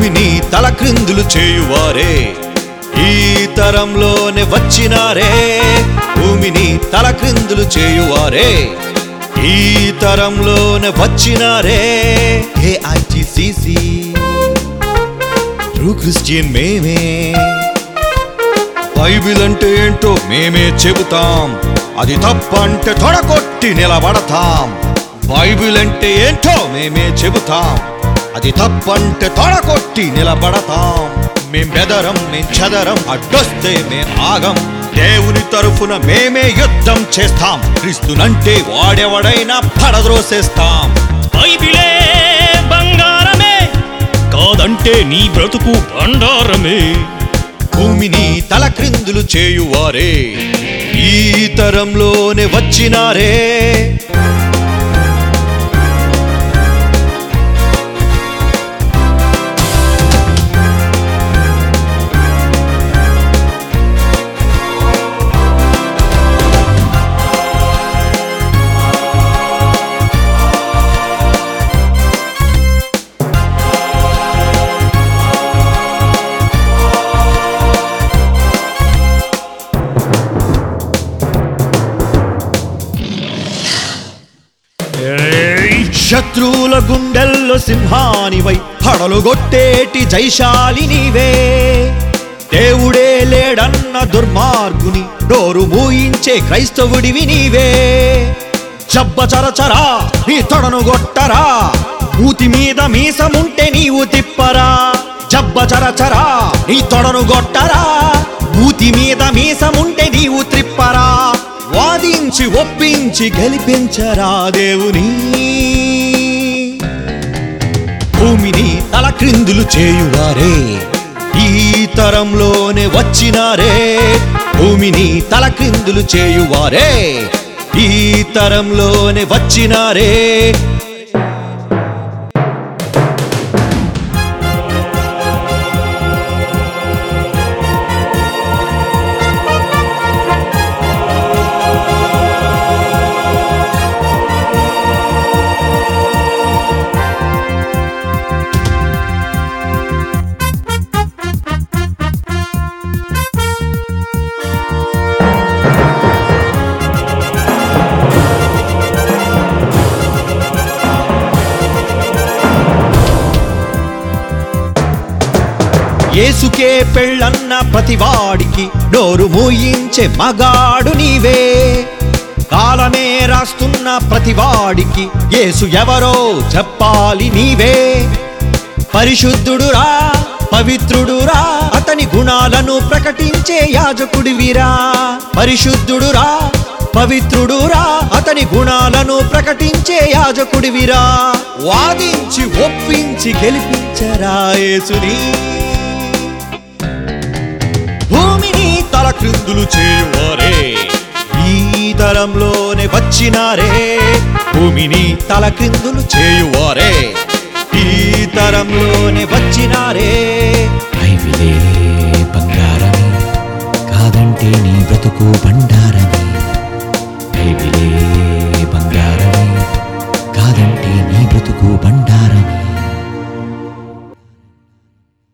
భూమిని తలక్రిందులు చేయువారే ఈ తరంలోనే వచ్చినారే. భూమిని తలక్రిందులు చేయువారే ఈ తరంలోనే వచ్చినారే. ఏఐటిసిసి ట్రూ క్రిస్టియన్ మేమే. బైబిల్ అంటే ఏంటో మేమే చెబుతాం అది తప్పంటే తొడగొట్టి నిలబడతాం. బైబిల్ అంటే ఏంటో మేమే చెబుతాం. అది తప్పంటే తొడగొట్టి నిలబడతాం. మేం బెదరం మేం చెదరం అడ్డొస్తే మేం ఆగం. దేవుని తరఫున మేమే యుద్ధం చేస్తాం. క్రీస్తునంటే వాడెవడైనా పడద్రోసేస్తాం. బైబిలే బంగారమే కాదంటే నీ బ్రతుకు బండారమే. భూమిని తలక్రిందులు చేయువారే ఈ తరంలోనే వచ్చినారే. శత్రువుల గుండెల్లో సింహానివై హడలుగొట్టేటి జైశాలి నీవే. దేవుడే లేడన్న దుర్మార్గుని డోరు మూయించే క్రైస్తవుడివి నీవే. జబ్బ చరచరా నీ తొడను గొట్టరా మీద మీసముంటే నీవు తిప్పరా. జబ్బ చరచరా నీ తొడను గొట్టరా మూతి మీద మీసముంటే నీవు త్రిప్పరా. వాదించి ఒప్పించి గెలిపించరా దేవుని. భూమిని తలక్రిందులు చేయువారే. ఈ తరంలోనే వచ్చినారే. భూమిని తలక్రిందులు చేయువారే. ఈ తరంలోనే వచ్చినారే. యేసుకే పెళ్ళన్న ప్రతివాడికి నోరు మూయించే మగాడు నీవే. కాలమే రాస్తున్న ప్రతివాడికి ఏసు ఎవరో చెప్పాలి నీవే. పరిశుద్ధుడురా పవిత్రుడురా అతని గుణాలను ప్రకటించే యాజకుడివిరా. పరిశుద్ధుడురా పవిత్రుడురా అతని గుణాలను ప్రకటించే యాజకుడివిరా. వాదించి ఒప్పించి గెలిపించరా యేసుని. క్రిందులు చేయువారే ఈ తరంలోనే వచ్చినారే భూమిని తల క్రిందులు చేయువారే ఈ తరంలోనే వచ్చినారే. బైబిలే బంగారమే కాదంటే నీ బ్రతుకు బండ